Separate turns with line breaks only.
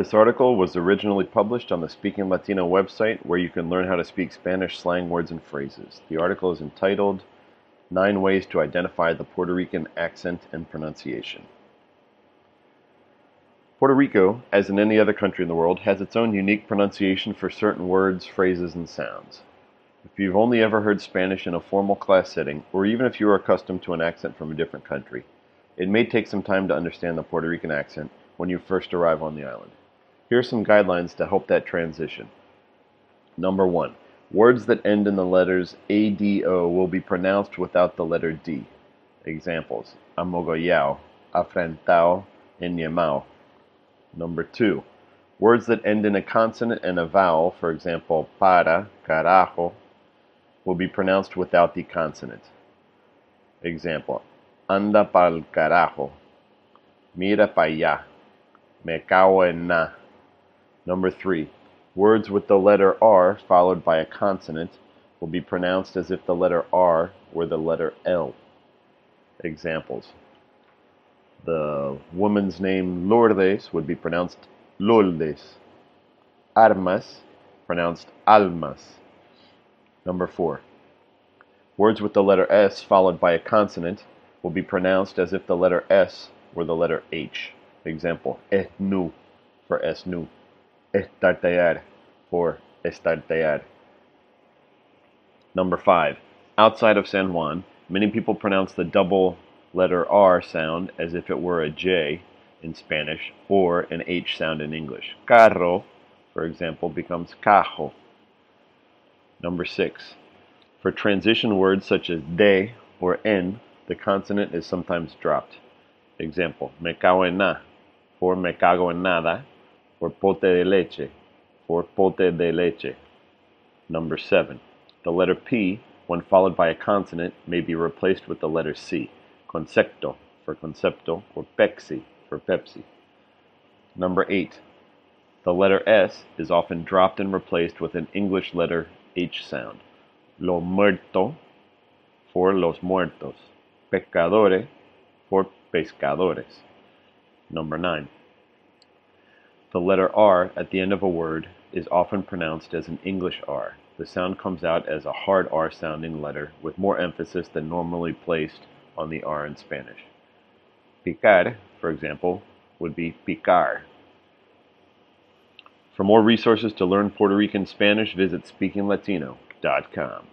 This article was originally published on the Speaking Latino website where you can learn how to speak Spanish slang words and phrases. The article is entitled Nine Ways to Identify the Puerto Rican Accent and Pronunciation. Puerto Rico, as in any other country in the world, has its own unique pronunciation for certain words, phrases, and sounds. If you've only ever heard Spanish in a formal class setting, or even if you are accustomed to an accent from a different country, it may take some time to understand the Puerto Rican accent when you first arrive on the island. Here are some guidelines to help that transition. Number one, words that end in the letters ADO will be pronounced without the letter D. Examples, amogollao, afrentao, and yamao. Number two, words that end in a consonant and a vowel, for example, para, carajo, will be pronounced without the consonant. Example, anda pa'l carajo, mira pa allá, me cago en na. Number three, words with the letter R followed by a consonant will be pronounced as if the letter R were the letter L. Examples. The woman's name Lourdes would be pronounced Lourdes. Armas, pronounced Almas. Number four. Words with the letter S followed by a consonant will be pronounced as if the letter S were the letter H. Example, nu for esnu estartear for estartear. Number five, outside of San Juan, many people pronounce the double letter R sound as if it were a J in Spanish or an H sound in English. Carro, for example, becomes cajo. Number six, for transition words such as de or en, the consonant is sometimes dropped. Example, me cago en na, for me cago en nada, or pote de leche for pote de leche. Number 7. The letter P, when followed by a consonant, may be replaced with the letter C. Concepto for concepto or Pepsi for Pepsi. Number 8. The letter S is often dropped and replaced with an English letter H sound. Lo muerto for los muertos. Pescadore for pescadores. Number 9. The letter R at the end of a word is often pronounced as an English R. The sound comes out as a hard R sounding letter with more emphasis than normally placed on the R in Spanish. Picar, for example, would be picar. For more resources to learn Puerto Rican Spanish, visit speakinglatino.com.